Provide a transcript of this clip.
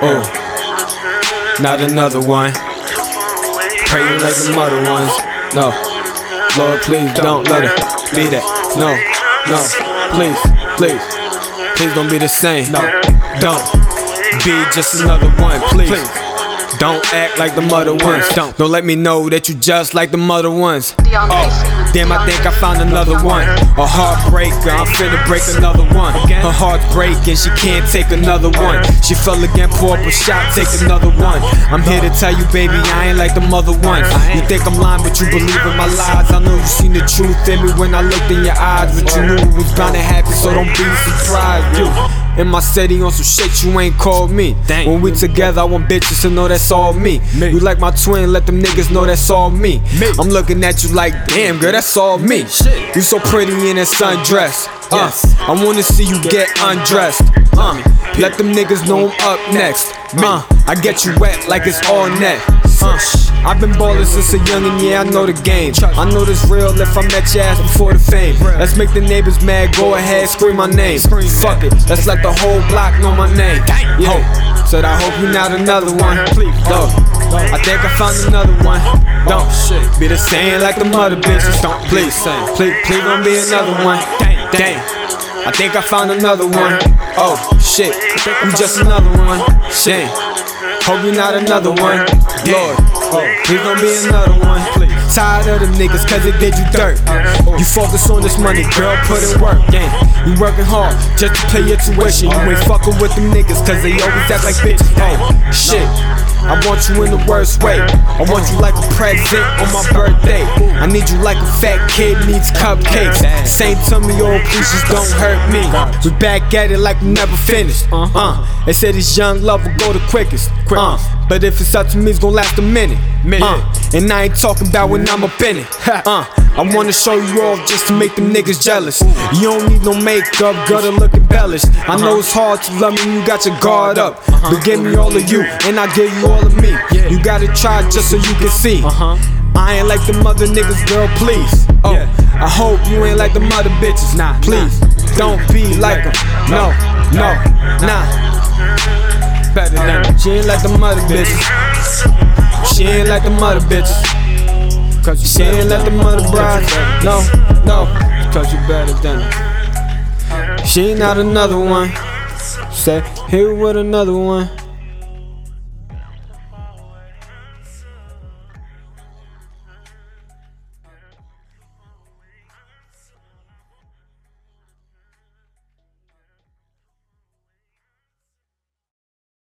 Oh, not another one. Praying like the other ones. No, Lord, please don't let it be that. No, no, please, please, please don't be the same. No, don't be just another one, please. Don't act like the mother ones. Don't, don't let me know that you just like the mother ones. Oh, damn, I think I found another one. A heartbreaker, I'm finna break another one. Her heart's breaking, she can't take another one. She fell again, up a shot, take another one. I'm here to tell you, baby, I ain't like the mother ones. You think I'm lying, but you believe in my lies. I know you seen the truth in me when I looked in your eyes, but you knew it was bound to happen, so don't be surprised. You in my city on some shit you ain't called me. When we together, I want bitches to know that's all me. You like my twin, let them niggas know that's all me. I'm looking at you like, damn, girl, that's all me. You so pretty in that sundress. Uh, I wanna see you get undressed. Uh, let them niggas know I'm up next. Uh, I get you wet like it's all net. Uh, I've been ballin' since a youngin', yeah, I know the game. I know this real if I met your ass before the fame. Let's make the neighbors mad, go ahead, scream my name. Fuck it, let's let the whole block know my name. Yeah, said I hope you not another one. Look, I think I found another one. Don't be the same like the mother bitches. Don't please, please, please don't be another one. Damn, I think I found another one. Oh shit, you just another one. Shame. Hope you're not another one. Lord, oh, please don't be another one. Tired of them niggas cause they did you dirt. You focus on this money, girl, put in work. Yeah, you working hard just to pay your tuition. You ain't fucking with them niggas cause they always act like bitches. Oh, shit. I want you in the worst way. I want you like a present on my birthday. I need you like a fat kid needs cupcakes. Same to me, old please just don't hurt me. We back at it like we never finished. Uh, they say this young love will go the quickest. Uh, but if it's up to me, it's gonna last a minute. Uh, and I ain't talking about when I'm up in it. Uh, I wanna show you off just to make them niggas jealous. You don't need no makeup, to look embellished. I know it's hard to love me, when you got your guard up. Uh-huh. But give me all of you, and I give you all of me. You gotta try just so you can see. Uh-huh. I ain't like the mother niggas, girl, please. Oh, I hope you ain't like the mother bitches. Nah, please, don't be like them. No, no, nah. Better than she ain't like the mother bitches. She ain't like the mother bitches. Cause she ain't like the mother brides. No, no, cause you better than her. She ain't not another one. Say, here with another one.